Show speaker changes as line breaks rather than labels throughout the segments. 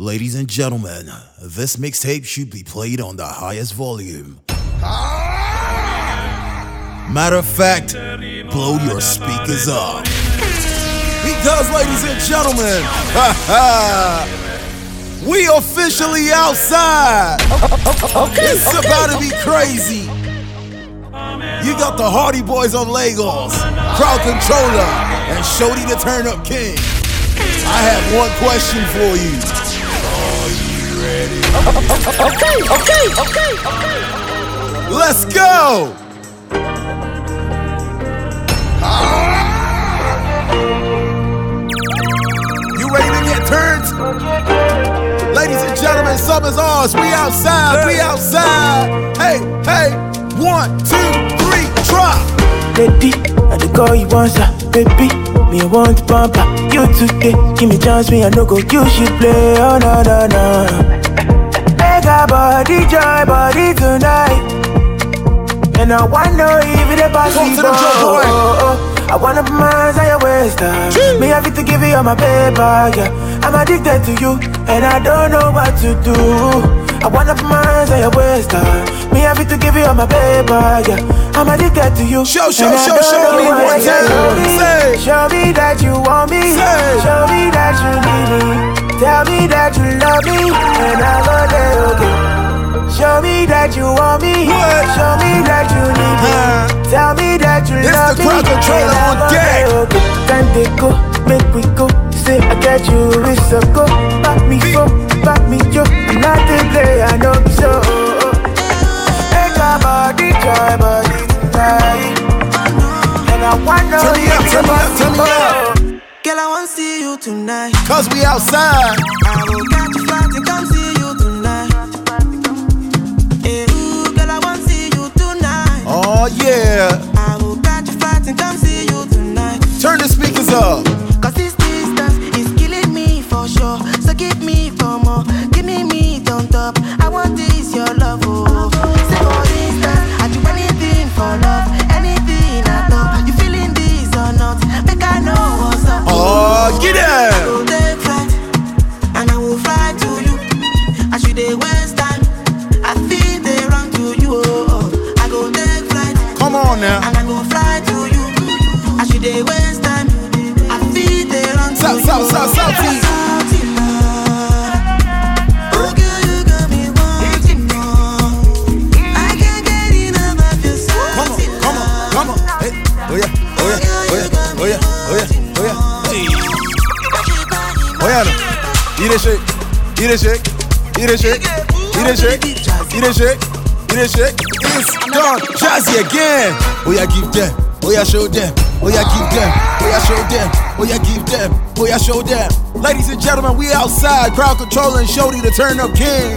Ladies and gentlemen, this mixtape should be played on the highest volume. Matter of fact, blow your speakers up. Because, ladies and gentlemen, we officially outside.
Okay,
It's about to be crazy. You got the Hardy Boys on Lagos, Crowd Controller, and Shody the Turn Up King. I have one question for you. Are you ready?
Okay, okay, okay, okay.
Let's go! You ready to get turned? Ladies and gentlemen, summer's ours. We outside, we outside. Hey, hey, one, two, three, drop.
Baby, I the call you once, ah, baby. Me want ah. You today, give me chance, me I no go. You should play, oh no no no. Make a body joy, body tonight. And I wanna if it
Talk to
possible.
them,
I wanna put my your.
Gee.
Me have to give you all my paper, yeah. I'm addicted to you, and I don't know what to do. I wanna put my your ah. Me have to give you all my paper, yeah. I'm addicted to you.
Show, show,
and I
show,
don't
show
know
me
what
one
to
time. Say.
Show me that you want me.
Say.
Show me that you need me. Tell me that you love me, and I go there, okay. Show me that you want me.
What?
Show me that you need me.
Huh.
Tell me that you
It's
love
the
me.
crowd controller
and I
on deck.
Time oh, they go, make we go. Say I get you, it's a go. Back me so, back me yo. I'm not the play, I know me so. Make a body, try body tonight. And I wanna
Turn me up, turn me up, turn me up.
Girl, I wanna see you tonight.
Cause we outside.
I will
Oh yeah.
I will catch a flight and come see you tonight.
Turn the speakers up.
Cause this distance is killing me for sure. So give me for more. Give me meat on top. I want this, your love. Oh. Say for instance, I do anything for love. Anything at all. You feeling this or not? Make I know what's up.
Oh, get
I they waste time. I feel they run to
South,
you.
south, south, south,
Lord. Oh, girl, you got me wanting more. I can't get enough of your
Come on,
Southie
come on, come on. Hey. Oh yeah, oh yeah, oh, oh yeah, oh yeah, oh yeah, oh yeah. Oh yeah, no. Eat it shake, eat it shake, eat it shake, eat it shake, eat it shake, eat it shake. It's done. Jazzy again. Oh yeah, give them. Oh yeah, show them. Oh yeah, give them. Oh yeah, show them. Oh yeah, give them. Oh yeah, show them. Ladies and gentlemen, we outside. Crowd control controlling Shody the turn up king.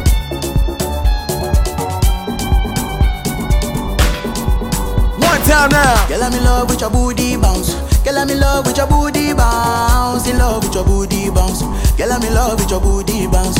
One time now.
Girl, I'm in love with your booty bounce. Girl, I'm in love with your booty bounce. In love with your booty bounce. Girl, I'm in love with your booty bounce.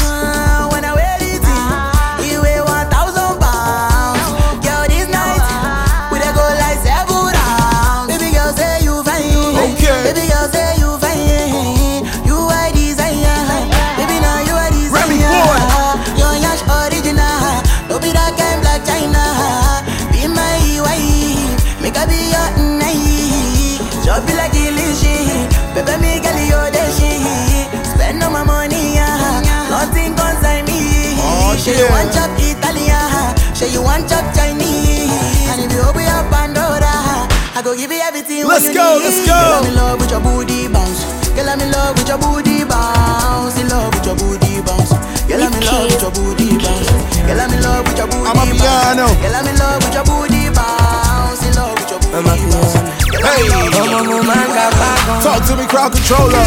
You want chop Italian. Say you want chop Chinese. And if you open your Pandora, I go give you everything.
Let's
you
go,
need.
let's go.
Girl, I'm in love with your booty bounce. Girl, I'm in love with your booty bounce. In love with your booty bounce. Girl, I'm in love with your booty bounce. Girl, I'm in love with your booty
I'm a piano.
bounce. Girl, I'm in love with your booty bounce. In love with your booty bounce. Girl, I'm in love with your
Hey.
booty bounce.
Talk to me, crowd controller.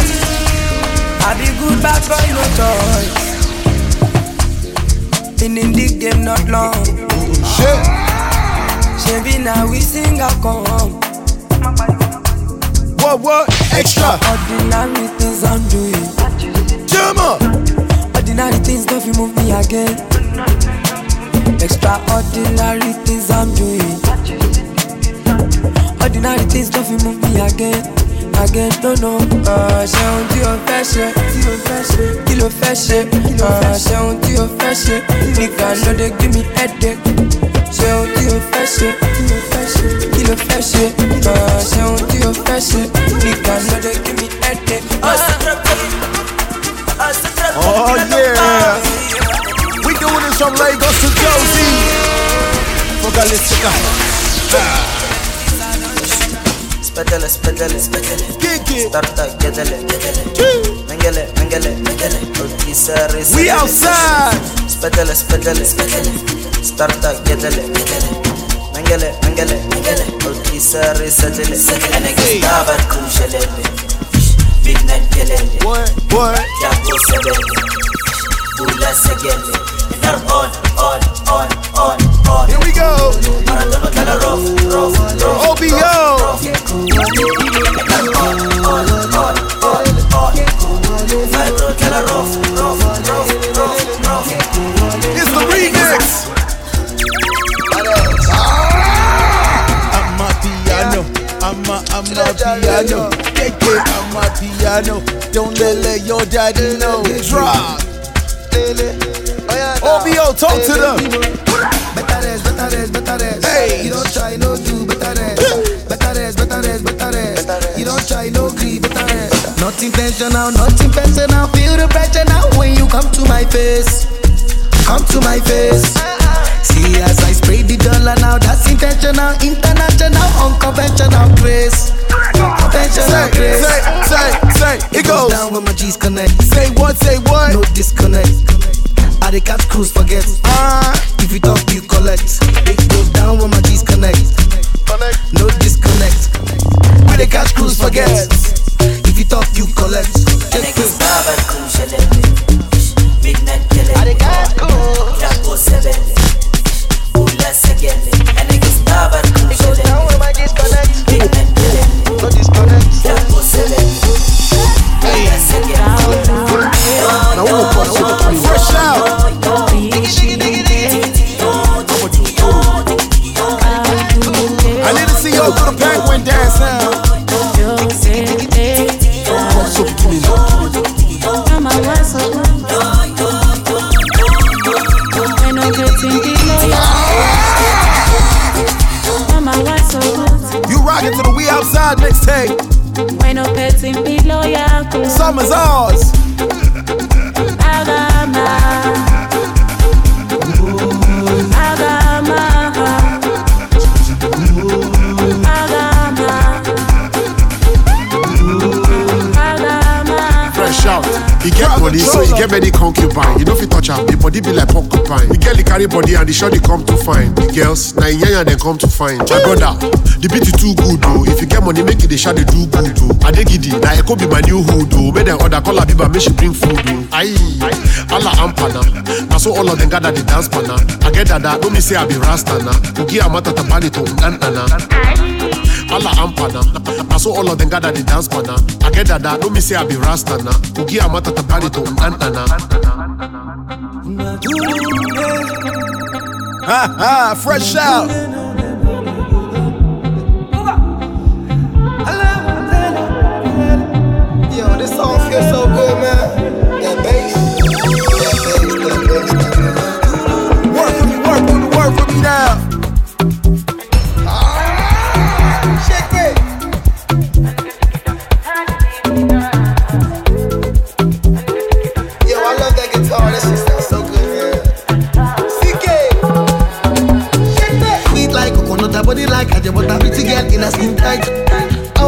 I be good bad boy, no choice. Been in the game not long.
Shit.
Shabby now we sing a come.
What, what? Extra.
Ordinary things I'm doing.
Jam up.
Ordinary things don't move me again. Extraordinary things I'm doing.
ordinary things don't move me again again no no ṣe ohun tí o fẹ́ ṣe? Kí ló fẹ́ ṣe? Uh, ṣe ohun tí o fẹ́ ṣe? Nìkan ló dé give me headache. Ṣe ohun tí o fẹ́ ṣe? Kí ló fẹ́ ṣe? Uh, ṣe ohun tí o fẹ́ ṣe? Nìkan ló dé give me headache.
Oh yeah. Oh, oh, we doing this from Lagos to Jozi. Focalistica.
Spedele, spedele, spedele.
Kick.
Starta, gedele, gedele. Mengele, mengele, mengele. Otisare,
We outside.
Spedele, spedele, spedele. Starta, gedele, gedele. Mengele, mengele, mengele. Otisare, sedele, sedele.
Hey.
Stavar kushelele. Midnight gelele.
What? What?
Yago sebele. Bula segele. And I'm on, on, on, on, on.
Here we go.
Maradona tala rough, rough, rough.
OBO. It's the remix. I'm a piano. I'm a, I'm a piano. Yeah, yeah, I'm a piano. Don't let, let your daddy know. Drop. OBO, talk to them.
Better rest, better rest, better rest.
Hey.
You don't try, no do, better rest. better rest, better rest, better rest. You don't try, no grief, better rest. Not intentional, not intentional. Feel the pressure now when you come to my face. Come to my face. See as I spray the dollar now, that's intentional, international, unconventional grace. Conventional
Say,
grace.
say, say, say. It
goes
goes.
down when my G's connect.
Say what, say what?
No disconnect. I the catch cruise forget.
Uh,
If you talk, you collect. It goes down when my G's connect. No disconnect. We the catch cruise forget. If you talk, you collect. Check this.
fresh Outside mixtape.
When no petting below ya,
Summer's ours.
Get body, so he get many concubine. You know if you touch am, the body be like porcupine. The girl he carry body and the shorty come to find. The girls, na yanya then come to find. My brother, the beat is too good though. If you get money, make it the shot they do good though. Adegidi, na Eko be my new hood though. Make them order call Abiba, make she bring food though. Aye, Allah ampana. Na so all of them gather the dance pana. I get that, that, no me say I be rasta na. Ugi amata tabani to unantana. Allah ampana. Na so all of them gather the dance pana. I get that, that, no me say I be rasta na. Ugi amata tabani to unantana.
Ha ha, fresh out.
Yo, this song feels so good, man.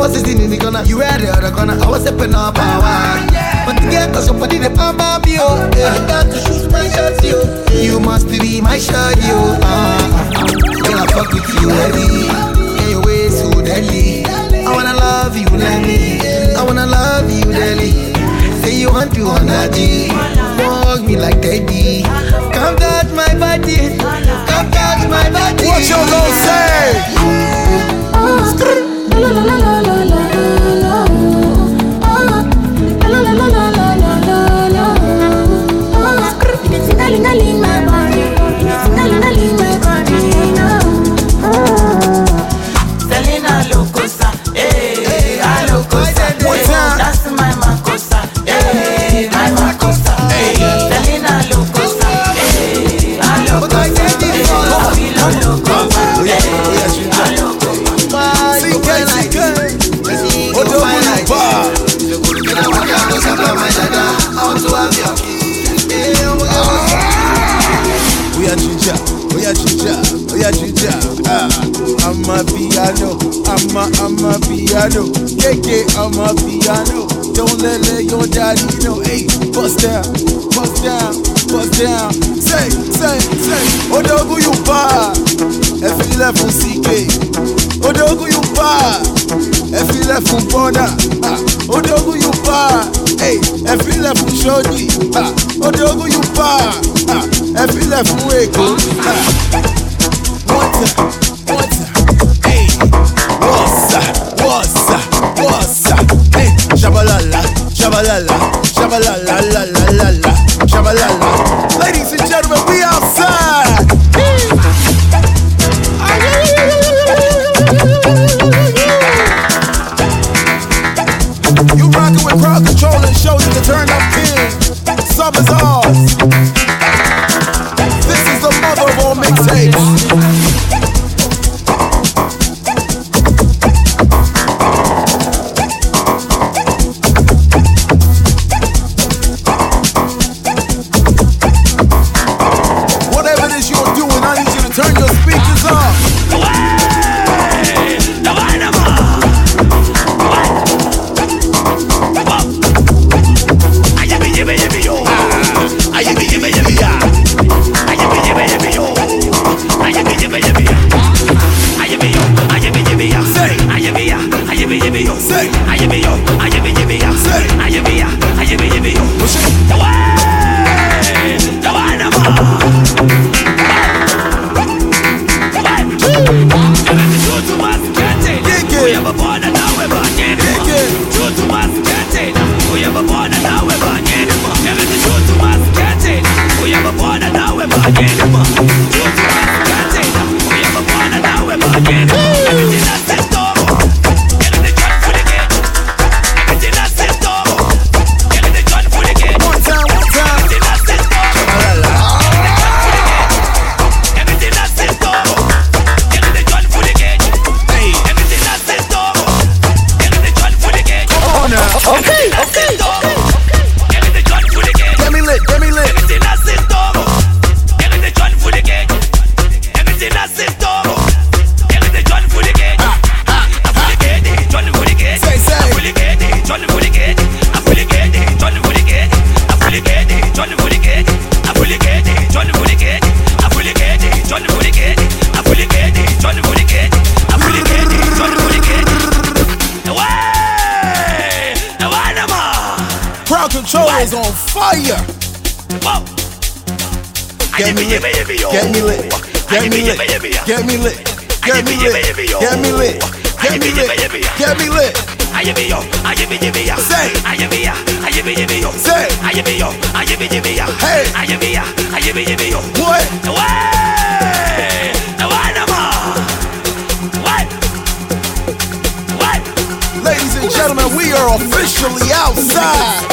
Was sitting in the corner, you were the other corner. I was stepping up our But the girl, cause your body, the palm of you. I got to shoot my shots, you. You must be my shot, you. Uh-huh. Girl, I fuck with you heavy. Yeah, your way so deadly. I wanna love you, Lenny. I wanna love you, Lenny. Say you want to honor G. Walk me like daddy. Come touch my body. Come touch my body.
What your gon' say?
I'm a, I'm a piano. KK, I'm a piano. Don't let, let your daddy know. Hey, bust down, bust down, bust down. Say, say, say. Odogu you pa. Ẹ fi ilẹ̀ fún CK. Odogu you pa. Ẹ fi ilẹ̀ fún Bọ́dà. Ah, Odogu you pa. Hey, ẹ fi ilẹ̀ fún Ṣọ́ọ̀dì. Ah, Odogu you pa. Ah, Ẹ fi ilẹ̀ fún Èkó. Ah. One time, one time. Shabalala, shabalala, la la la la, shabalala. Ladies and gentlemen, we are officially outside.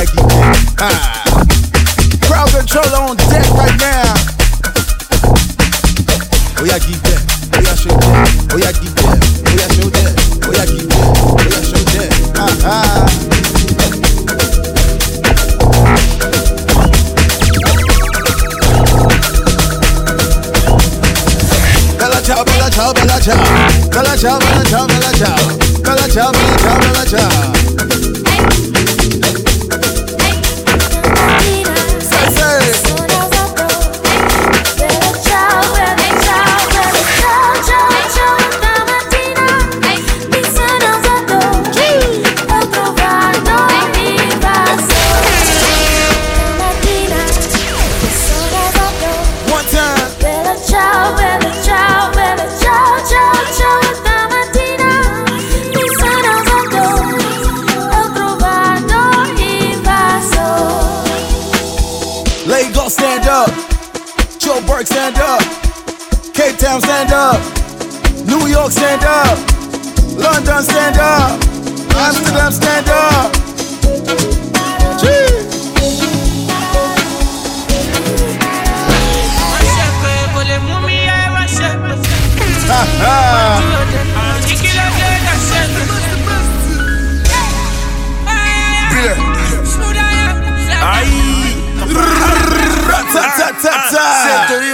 Leggy. Ah. Crowd control on deck right now. Oh yeah, give that. Oh yeah, show that. Oh yeah, give that. Oh yeah, show that. Oh yeah, give that. Oh yeah, show
that. Ah ah.
Bella ciao, bella ciao, bella ciao. Bella ciao, bella ciao, bella ciao. Bella ciao, bella ciao, bella ciao.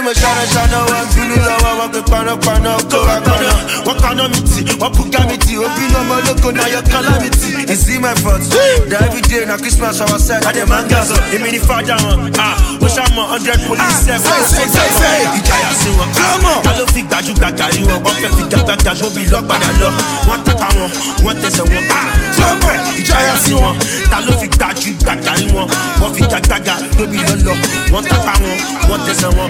Torí mo ṣáná ṣáná wọn bínú lọ́wọ́ wọn pé panápaná kó wa kaná wọn kaná mi tì wọn bùgá mi tì ó bínú ọmọ ológo náà yọ kálá mi tì. It's in my front na everyday na Christmas our side adé máa ń gàzọ èmi ní fàájà wọn mo ṣàmọ hundred police ah,
say, say, say, say.
ìjayà sí wọn.
Come on.
ta ló fi gbajúgbajà rí wọn wọn fẹ́ fi gbàgbàgbà sóbì lọ́gbàdà lọ wọ́n tàpá wọn wọ́n tẹsẹ̀ wọn. lọ́pọ̀ ìjayà sí wọn ta ló fi gbajúgbajà rí wọn wọ́n fi gbàgbàgbà lóbi lọ́lọ́ wọ́n tàpá wọn wọ́n tẹsẹ̀ wọn.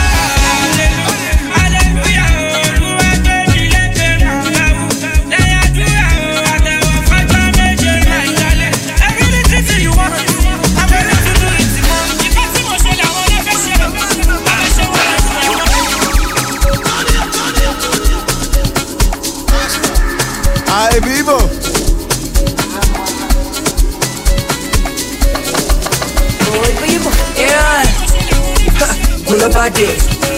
Ay, vivo.
Yeah. Pull up out there.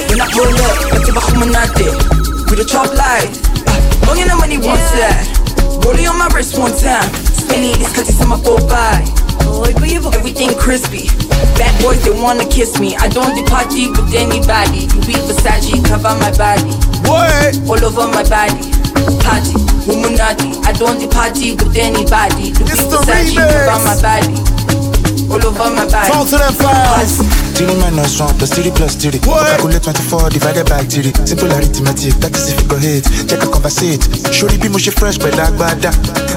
When I pull up, let's have a humanate. We the chop life. Oh, you know money one side. Rolling on my wrist one time. Spinning these cutties on my go by. Everything crispy. Bad boys, they wanna kiss me. I don't do party with anybody. You be Versace, cover my body.
What?
All over my body. Party, Illuminati. I don't do party with anybody. You be
It's the
Versace,
remix.
cover my body. All over my body.
Talk to them files.
Three minus one plus three plus three.
What?
Calculate 24 divided by three. Simple arithmetic, that is if you go hit. Check a conversate. Shorty be mushy fresh, but that bada.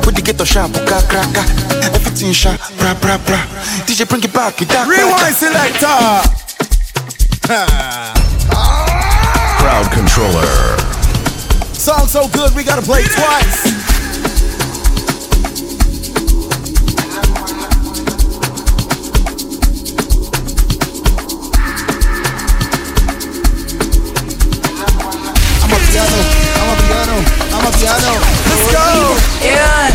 With the ghetto sharp, crack, crack, crack. Everything sharp, bra, bra, bra. DJ bring it back, it that
Rewind selector. Ha.
Crowd controller.
Song so good, we gotta play twice. I'm a piano, I'm a piano, I'm a piano. Let's go.
Yeah.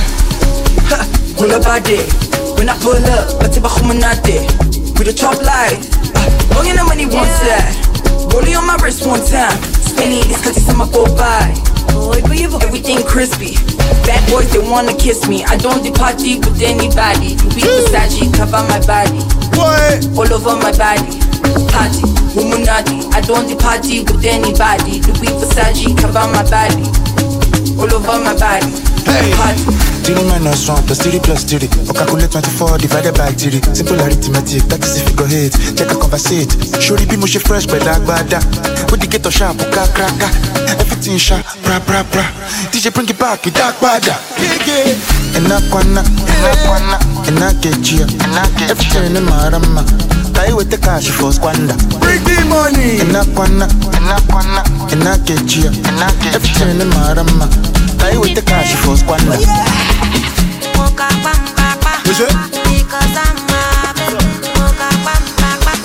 Ha, Pull up out there. When I pull up, let's have a humanate. We the chop life. Uh, oh, you know money one side. Rolling on my wrist one time. Spinning these cutties on my go by. Everything crispy. Bad boys, they wanna kiss me. I don't do party with anybody. Be Versace, cover my body.
What?
All over my body. Party, Illuminati. I don't do party with anybody. Be Versace, cover my body. All over my body.
Hey.
Three minus one plus three plus three. Or calculate 24 divided by three. Simple arithmetic, that is if you go hit. Check a conversate. Shorty be mushy fresh, but that bada. With the ghetto sharp, crack, crack. Everything sharp, bra, bra, bra. DJ bring it back, it.
Kick it.
Enakwana, enakwana, enakechia, everything in marama. Tai with the cash for squander.
Bring the money.
Enakwana, enakwana, enakechia, everything in marama. Tai with the cash for squander.
You see?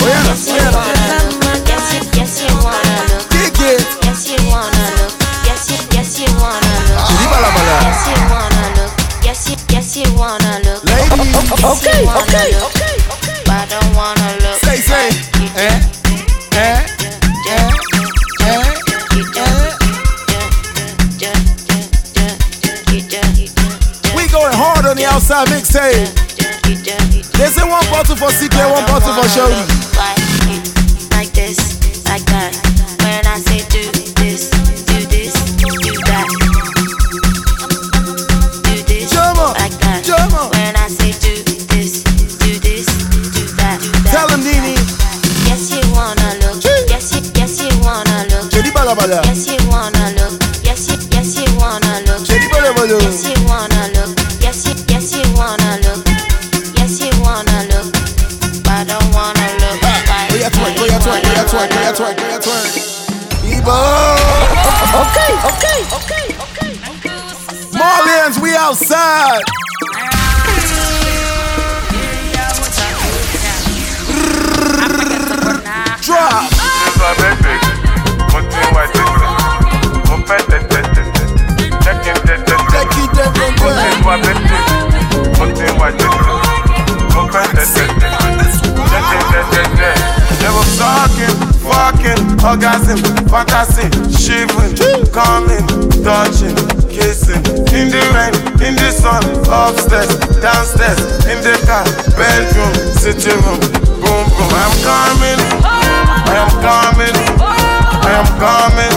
Oyana, Oyana. Kick it. Chidi bala bala. Ladies.
Okay, okay, okay.
Outside mixtape. They say one bottle for CK, one bottle for Shorty.
Like this, like that. When I say do this, do this, do that. Do this, like that. When I say do this, do this, do that.
Tell him, Nini.
Yes, you wanna look. Yes, you, yes, you wanna look. Yes, you
orgasm, fantasy, shivering, coming, touching, kissing, in the rain, in the sun, upstairs, downstairs, in the car, bedroom, sitting room, boom boom. I'm coming, I am coming, I am coming,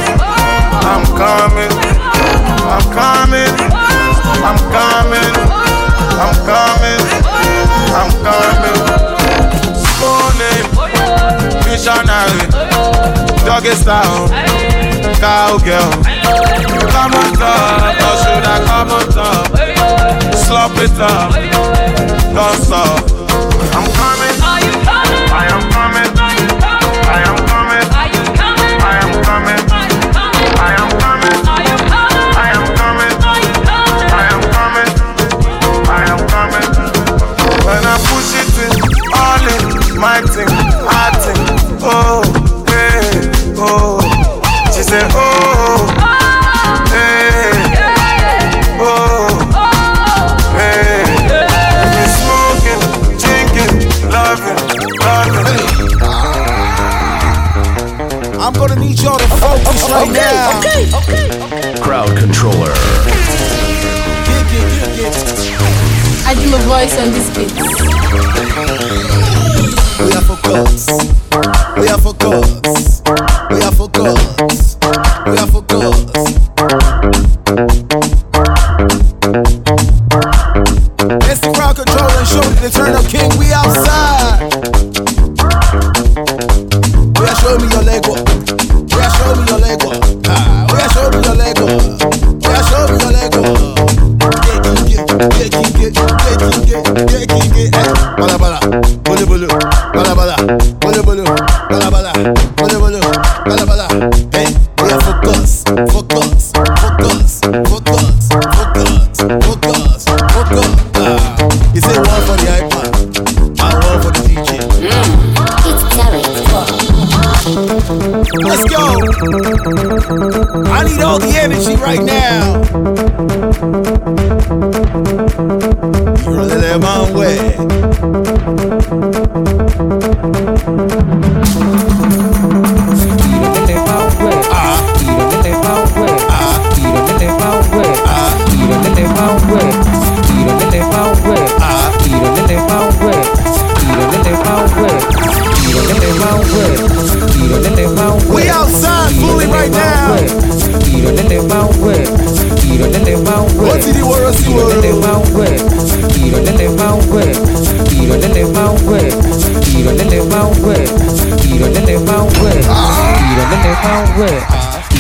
doggy style, cowgirl. Come on top, or should I come on top? Slop it up, don't stop. I'm coming, I am coming, I am coming, I am coming,
focus right now.
Crowd controller.
I do my voice on this beat.
We are for focus. We are for focus. We are for focus. We are focus. It's the crowd control and show the turn up king. We outside.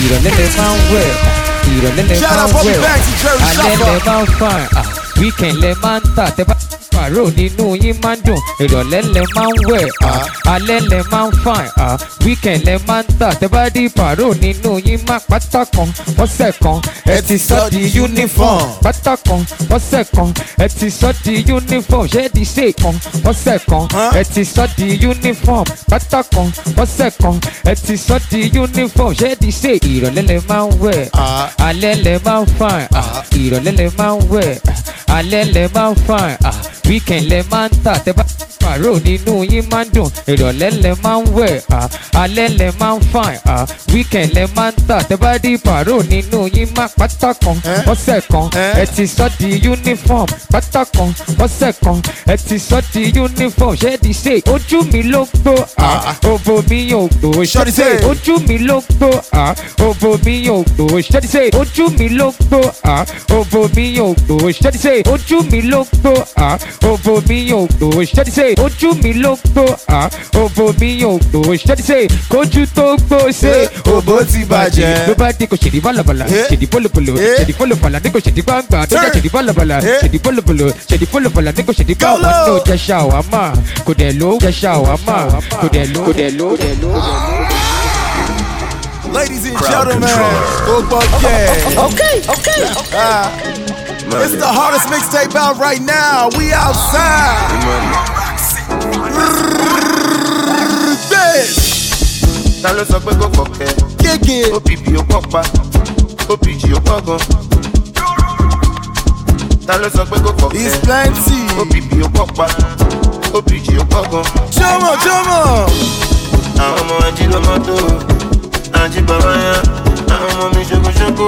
them, then they found work. Feed them, then they Shout and
then they fire. Ah, we can't let man talk. Pàrọ̀ nínú yín máa ń dùn. Ìrọ̀lẹ́ lẹ máa ń wẹ̀ alẹ́ lẹ máa ń á wíkẹ̀ǹd lẹ máa ń tà. Tẹ́ bá di pàrọ̀ nínú yín máa pátá kan ọ̀sẹ̀ kan ẹ ti sọ di uniform. Pátá kan ọ̀sẹ̀ kan ẹ ti sọ di uniform. Ṣé di ṣe kan ọ̀sẹ̀ kan ẹ ti sọ di uniform. Pátá kan ọ̀sẹ̀ kan ẹ ti sọ di uniform. Ṣé di ṣe? Ìrọ̀lẹ́ lẹ máa ń wẹ̀ alẹ́ lẹ máa ń á ìrọ̀lẹ́ lẹ máa ń wẹ̀ alẹ́ lẹ máa ń á weekend lẹ máa ń tà tẹ bá pàrọ̀ nínú yín máa ń dùn ìrọ̀lẹ́ lẹ máa ń wẹ̀ alẹ́ lẹ máa ń fàn à, weekend lẹ máa ń tà tẹ bá dí pàrọ̀ nínú yín máa pátá kan ọ̀sẹ̀ kan ẹ. ti sọ di uniform pátá kan ọ̀sẹ̀ kan ẹ ti sọ di uniform ṣé di ṣe ojú mi ló gbó òbò mi yóò gbó ṣé di ṣe? ojú mi ló gbó òbò mi yóò gbó ṣé di ṣe ojú mi ló gbó òbò mi yóò gbó ṣé di ṣe ojú mi ló gbó à, òbò mi yóò gbó ṣé di ṣe ojú mi ló gbó ah, à, òbò mi yóò gbó ṣé di ṣe kójú tó gbó ṣe eh,
òbó ti bàjẹ́.
ló bá dé kò ṣèdí bálabàlà eh, ṣèdí bólobolo eh. ṣèdí bólobàlà ní kò ṣèdí gbangba tó jẹ́ ṣèdí bálabàlà ṣèdí bólobolo ṣèdí bólobàlà ní kò ṣèdí gbangba tó jẹ́ ṣàwámà kò dẹ̀ ló jẹ́ ṣàwámà kò dẹ̀ ló kò dẹ̀ ló kò dẹ̀ ló.
Ladies and
Crowd
gentlemen,
controller.
Obo yeah.
Okay, okay.
Ah, it's the hardest mixtape out right now. We outside.
Ta ló sọ pé kò kọ̀kẹ́.
kéèké.
OPP ó pọ̀ pa OPG ó pọ̀ gan. ta ló sọ pé kò kọ̀kẹ́.
It's plenty.
OPP ó pọ̀ pa OPG ó pọ̀ gan.
Jọmọ jọmọ.
àwọn ọmọ ẹjí ló mọ́ tó àjí bàbá yẹn àwọn ọmọ mi ṣokoṣoko.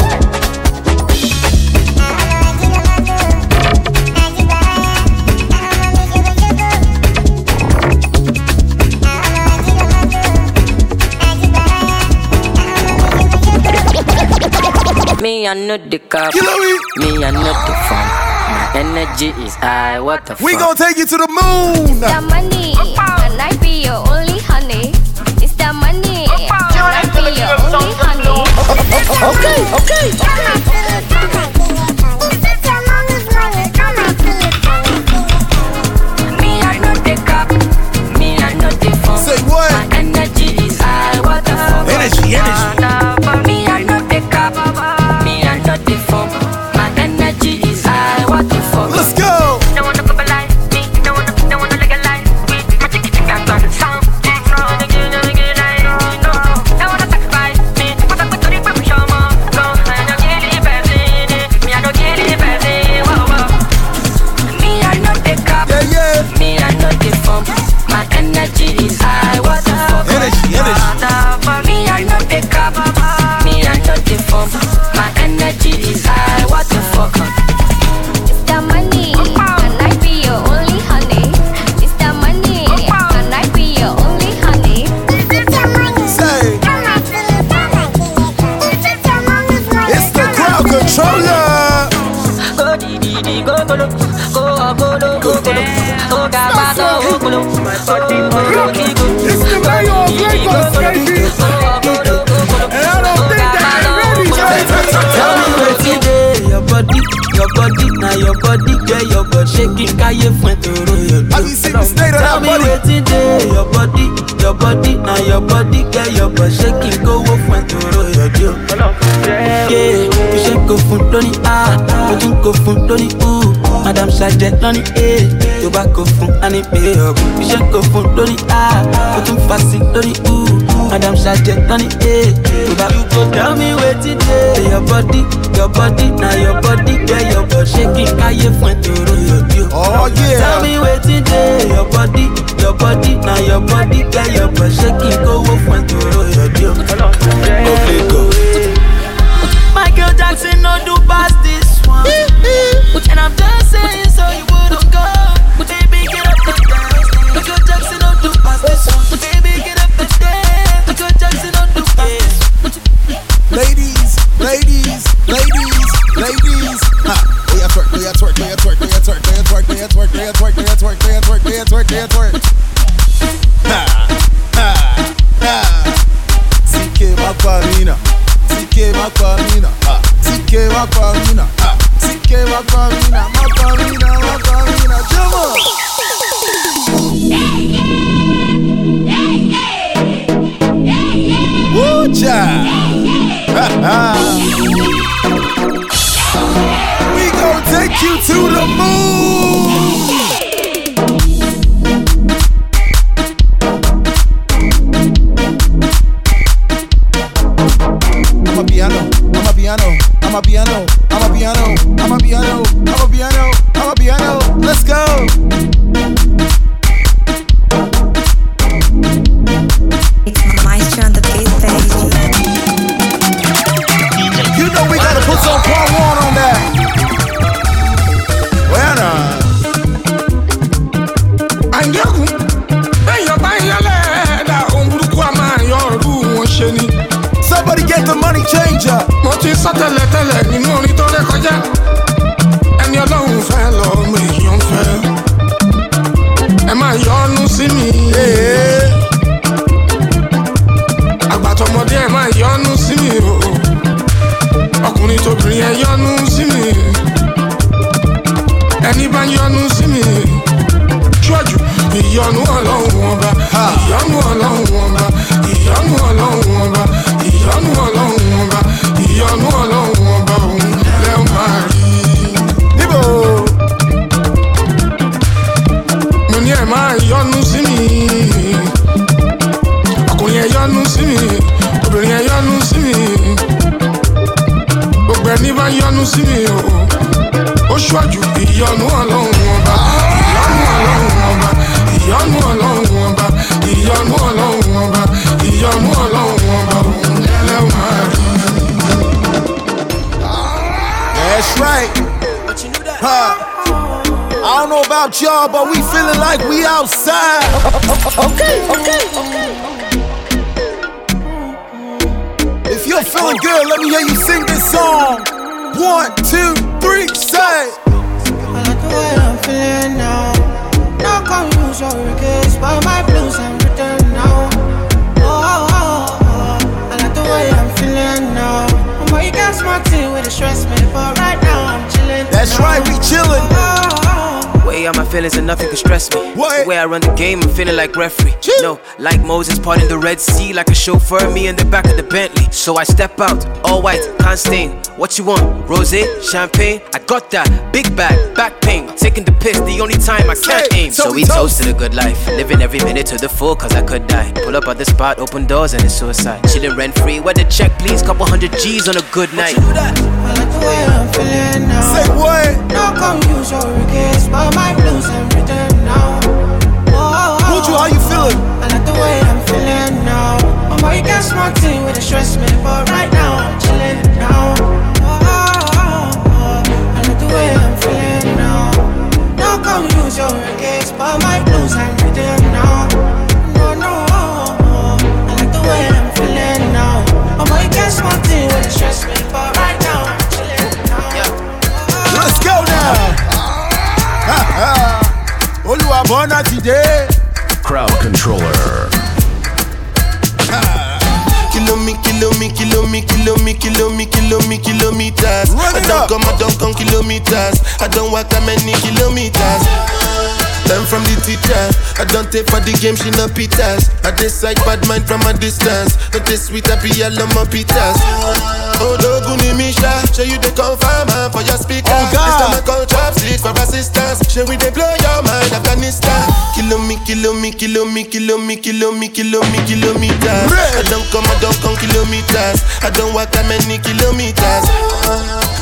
Me, I know the cop. Me, I know the fun. My energy is high. What the
We
fuck?
gonna take you to the moon.
the money, and I be your only honey. It's the money, and I be your only honey.
Okay, okay.
Me, I know the cop. Me, I know the fun.
Say what?
My energy is high. What the fuck?
Energy, energy.
bọ̀ ṣé kí n kówó fún ẹ tòró yọjú o. yé mo ṣe kó fún lóní a mo tún kó fún lóní u madam ṣàjẹ lóní e tó bá kó fún á ní pé ọ̀gùn mo ṣe kó fún lóní a mo tún fa sí lóní u. Madam Sachet on eh. You go tell me where today Your body, your body, now your body Yeah, your body. Shaking, I you front to you
Oh yeah.
Tell me where today Your body, your body, now your body Yeah, your body. Shaking, go front to you Go, go, go. My girl Jackson, no do bad dance,
work, dance, work, dance, work, dance, work, dance, work. Nah, nah, nah. CK
Macarena, CK Macarena, y'all, but we feeling like we outside. Okay,
feelings and nothing can stress me. The way I run the game, I'm feeling like referee. No, like Moses parting the Red Sea, like a chauffeur, me in the back of the Bentley. So I step out, all white, can't stain. What you want? Rose, champagne? I got that. Big bag, back pain. Taking the piss, the only time I can't aim. So we toasted a good life. Living every minute to the full, cause I could die. Pull up at the spot, open doors, and it's suicide. Chilling rent free. Where the check, please? Couple hundred G's on a good night.
I like the way I'm feeling now.
Say what?
No confuse your regrets, but my blues I'm now.
How you feeling?
I like the way I'm feeling now. Got smart with the stress me, but right now I'm chilling now. I like the way I'm feeling now. No confuse your regrets, but my blues I'm written
Oluwabona today.
Crowd controller.
Kilo me, kilo me, kilo me, kilo me, kilo me, kilo me, kilometers. I don't
up.
come, I don't come kilometers. I don't walk that many kilometers. Learn from the teacher. I don't take for the game, she no pitas. I decide bad mind from a distance. Not this sweet, I be all on my pitas. Oh, Doguni Misha, show you the confirm for your speaker.
Oh, God.
This time I call chopsticks for assistance. Show we they blow your mind, Afghanistan. Kilo me, kilo me, kilo me, kilo me, kilo me, kilo me, kilometers. I don't come, I don't come kilometers. I don't walk that many kilometers.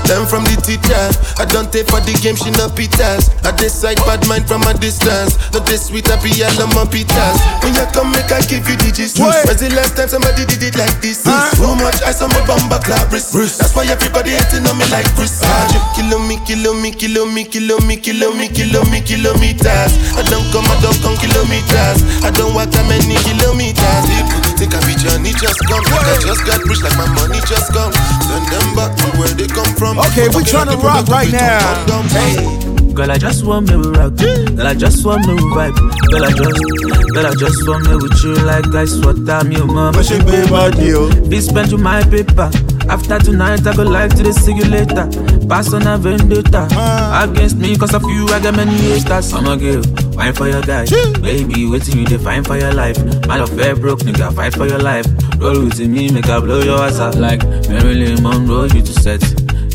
Learn from the teacher. I don't take for the game, she no pitas. I decide bad mind from a distance. Not this sweet, I be all on my pitas. When you come, make I give you digits.
Wait.
When's the last time somebody did it like this? Too much ice on my bumper clap wrist. That's why everybody hating on me like Chris. Kilo me, kilo me, kilo me, kilo me, kilo me, kilo me, kilometers. I don't come, I don't come kilometers. I don't walk that many kilometers. People think I be Johnny just come. I just got rich like my money just come. Send them back to where they come from.
Okay, we tryna rock right now. Hey.
Girl, I just want me to rock. Girl, I just want me to vibe. Girl, I just, girl, I just want me with you like ice water. Me, mama,
But she pay my deal. Oh.
Be spend you my paper. After tonight, I go like to the see you later. Pass on a vendetta. Ah. Against me, cause of you, I got many haters. I'm a girl, wine for your guy. Baby, waiting you define for your life. Man of fair broke, nigga, fight for your life. Roll with me, make I blow your ass out. Like Marilyn Monroe, you to set.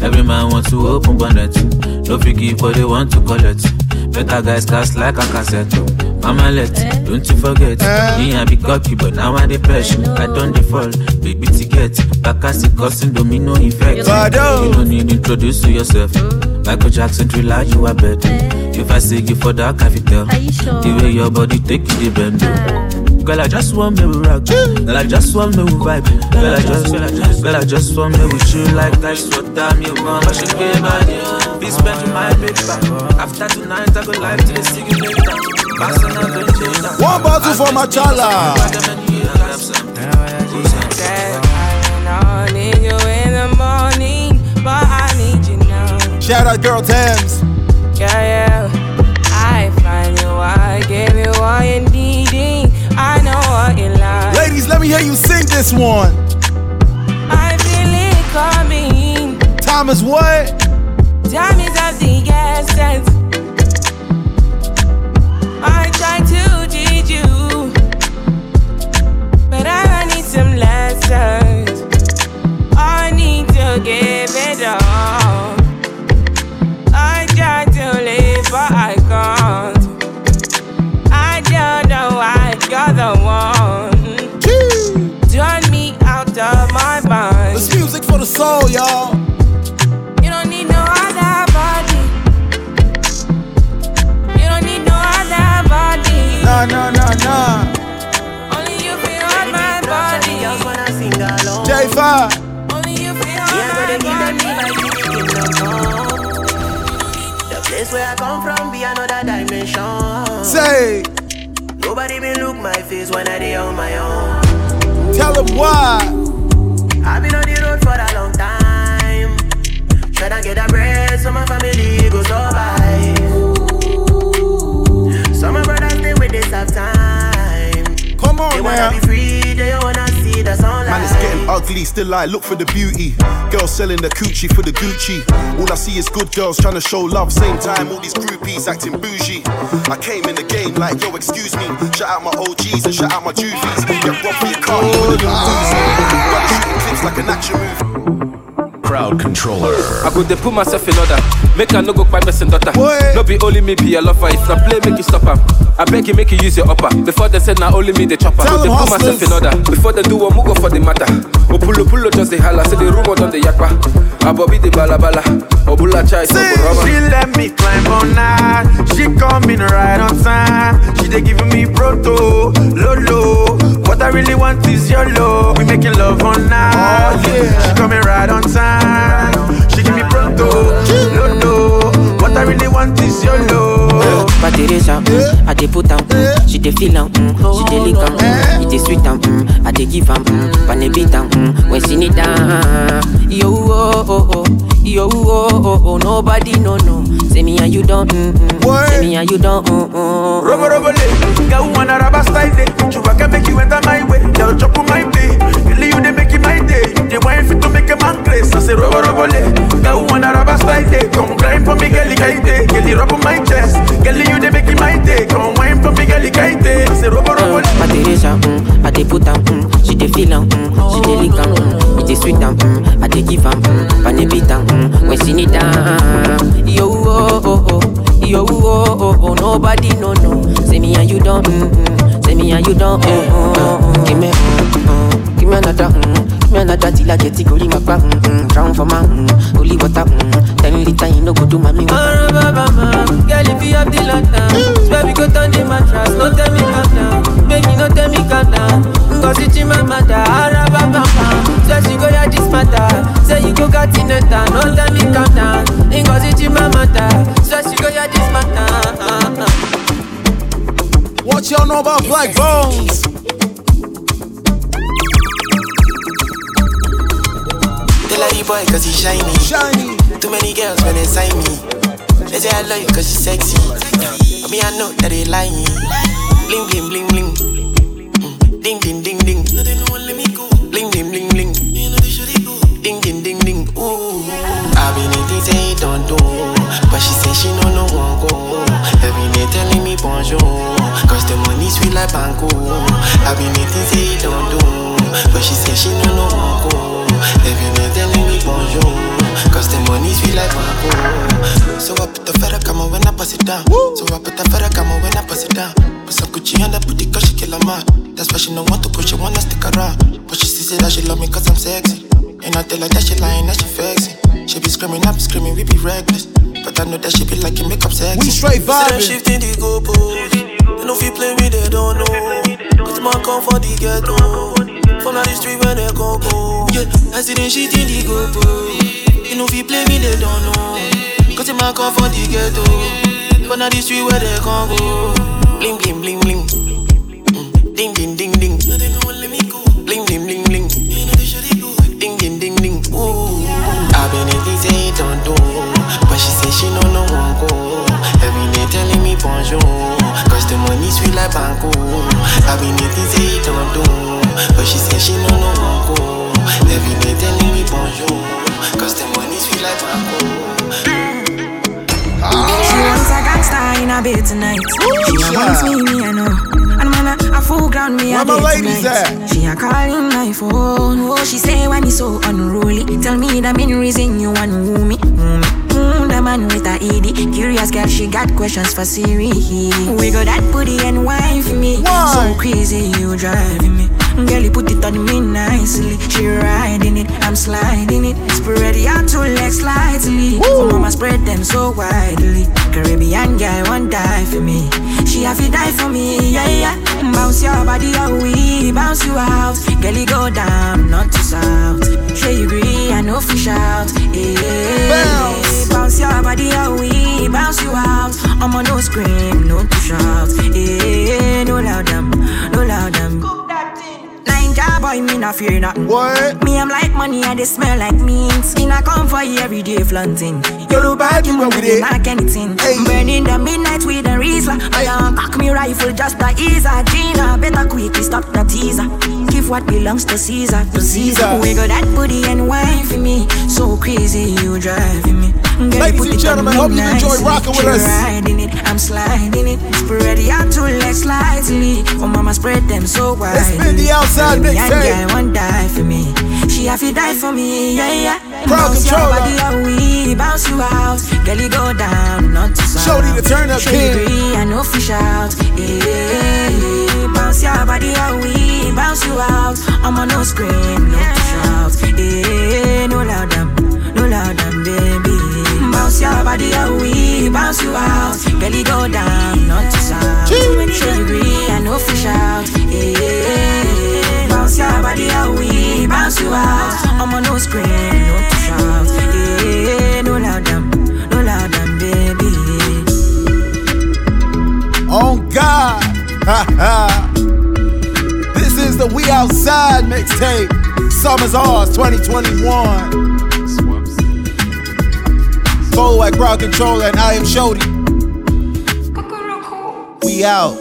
Every man want to open bonnet. No picky for they want to collect. Better guys cast like a cassette. Oh. Mama let, don't you forget. Eh? Me I be cocky, but now I the pressure. I don't default, baby ticket. Back as it causing domino effect. Oh. You don't need introduce to yourself. Michael Jackson thriller, you are better. If I say you for that, can you tell? The way your body take you the bend. Oh.
Girl, I just want me with rock. Girl, I just want me with vibe. Girl, I just, girl, I just, girl, I just want me with you like that's what time you want. I should pay money. Be spent with my paper. After tonight, I go live to the city later. Pass another chaser.
One bottle for my chala.
I need you in the morning, but I need you now.
Shout out girl Tams.
Yeah, yeah. I find you, I give you all you needing.
Let me hear you sing this one.
I feel it coming.
Time is what?
Time is of the essence. I try to teach you, but I need some lessons.
Soul, y'all.
You don't need no other body. You don't need no other body.
Nah, nah, nah, nah.
Only you feel on my body. Just wanna sing along.
J5.
Only you feel on my body.
The place where I come from be another dimension.
Say.
Nobody been look my face when I dey on my own.
Tell them why.
I've been on stay with this half time.
Come on
They wanna
now.
be free, they wanna see the sunlight.
Man, it's getting ugly, still I look for the beauty. Girls selling the coochie for the Gucci. All I see is good girls trying to show love. Same time, all these groupies acting bougie. I came in the game like, yo, excuse me. Shout out my OGs and shout out my juvies. Get robbed for your car, you Got shooting clips like an action movie.
Crowd controller.
I go dey put myself in order. Make I no go kpai person daughter. No be only me be your lover. If na play, make you stop am. I beg you, make you use your upper. Before they say na only me the chopper.
Tell
Go dey put myself in order. Before they do one, go for the matter. Opulo pulo just dey holla. Say the rumor don dey yakpa. Abobi dey balabala. Obula chai so go
She let me climb on night. She coming right on time. She dey giving me proto, lolo. What I really want is your love. We making love on night. Oh, yeah. She coming right on time. She give me lolo. What I really want is your love.
But Teresa, mm, I dey put am, mm, she dey feel am, mm, she dey lick am, mm, it dey sweet am, mm, I dey give am, mm, pan beat am, mm, when she need am. Yo oh oh oh, yo oh oh oh, nobody no no. Say me and you don't, mm, mm, say me and you don't, mm, mm.
Robo robo le, girl wanna rubber style day. Chewbacca make you enter my way, girl chop on my day. Really you dey make my. They want fit to make a man crazy. I say robo robo le, girl wanna rubber style day. Come grind for me, girl kaite. Girl rub on my chest, girl you dey make my day. Come wine for me, girl kaite. I say robo robo le.
But Teresa, mm, I dey put am, mm, she dey feel am, mm, she dey lick am, mm, it dey sweet am, mm, I dey give am, mm, pan beat am, mm, when she need am. Yo oh oh oh, yo oh oh oh, nobody no no. Say me and you don't, mm, mm, say me and you don't, mm, mm. Give me, mm, mm, give me another, mm, give me another till I get it, go my back, mm, mm, drown for my, mm, holy water, mm, ten liter, you no go do mommy water.
Girl, if you have the lantern, swear we go turn the mattress. No tell me calm down, make me no tell me calm down. Ngozi Chimamanda, Araba Bamba. Say she go ya this matter, say you go continental. No tell me calm down, Ngozi Chimamanda. Say she go ya this matter.
What y'all know about Black Bones?
They you boy cause he shiny.
Shiny.
Too many girls when they sign me. They say I love you cause you sexy. But me, I know that they lying. Bling, bling, bling, bling. Mm. Ding, ding, ding, ding. Bling, bling, bling, bling. Ding, ding, ding, ding. Ooh. I been eating, say it don't do. But she say she no no want go. Every day telling me bonjour. Cause the money sweet like banco. I been eating, say it don't do. But she say she no no want go. Every day telling me bonjour. Cause the money sweet like banco. So I put the feather come on when I pass it down. So I put the feather come on when I pass it down. Put some Gucci on the booty cause she kill a man. That's why she don't want to push, she wanna stick around. But she say that she love me cause I'm sexy. And I tell her that she lying, that she flexing. She be screaming, I be screaming, we be reckless. But I know that she be like liking makeup sex.
We straight vibing.
shifting the goalpost. They know if you play me, they don't know.
Cause my come for the ghetto. From the street where they go go. Yeah, I see them shit in the go go. You know if you play me, they don't know. Cause my come for the ghetto. From the street where they go go. Bling bling bling bling. Mm, Ding ding ding ding. Bling bling bling bling. Ding ding ding ding. Ooh. I been in it don't do. But she say she no no won't go. Every day telling me bonjour. Cause the money sweet like banco. Oh. I been in things say it don't. But she say she no no won't go. Oh. Every day telling me bonjour. Cause the money sweet like banco. Oh.
She wants a gangster in a bed tonight. She a wants me, me I know. And man, a, a full ground me
Where
a
my ladies
tonight.
at?
She a calling my phone. Oh, she say why me so unruly. Tell me the main reason you want woo me. Woo me. Mm, the man with a ED. Curious girl, she got questions for Siri. We got that booty and for me. So crazy, you driving me. Girl, put it on me nicely. She riding it, I'm sliding it. Spread your two legs slightly. Oh, mama spread them so widely. Caribbean girl won't die for me. She have to die for me, yeah, yeah. Bounce your body out, we bounce you out. Girl, go down, not to south. Sure you agree, I know fish out. Yeah. Bounce. bounce your body out, we bounce you out. I'm on no scream, no to shout. Yeah, no loud them, no loud them. Ninja boy, me not fear nothing.
What?
Me, I'm like money and they smell like mint. Me not come for you every day flaunting. You look back, you with it. Mark anything. Burning the midnight with a Riesler. I am cock me rifle just to ease a Gina. Better quickly stop the teaser. Give what belongs to Caesar to Caesar. Got that booty and wine for me. So crazy, you driving me.
Ladies and gentlemen,
me
hope you enjoy rocking with us.
riding it, I'm sliding it. Spread two legs slightly. Oh, mama, spread them so wide.
It's been the outside
Young
mixtape.
girl won't die for me. She have to die for me, yeah, yeah.
Proud
bounce your body out, we bounce you out. Girl, you go down, not to south.
Shorty the turn up
Show
king.
I know fish out. Yeah, bounce your body out, we bounce you out. I'm on no scream, no shout. Yeah, no loud no loud them, baby. Bounce your body out, we bounce you out. You go down, not to south. Show you agree, I know fish out. Yeah, bounce your body out, we bounce you out. I'm on no scream, no to shout. Yeah, no loud them, no loud them, baby.
On God. This is the We Outside mixtape. Summer's ours 2021. Follow at Crowd Control and I am Shody. We out.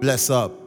Bless up.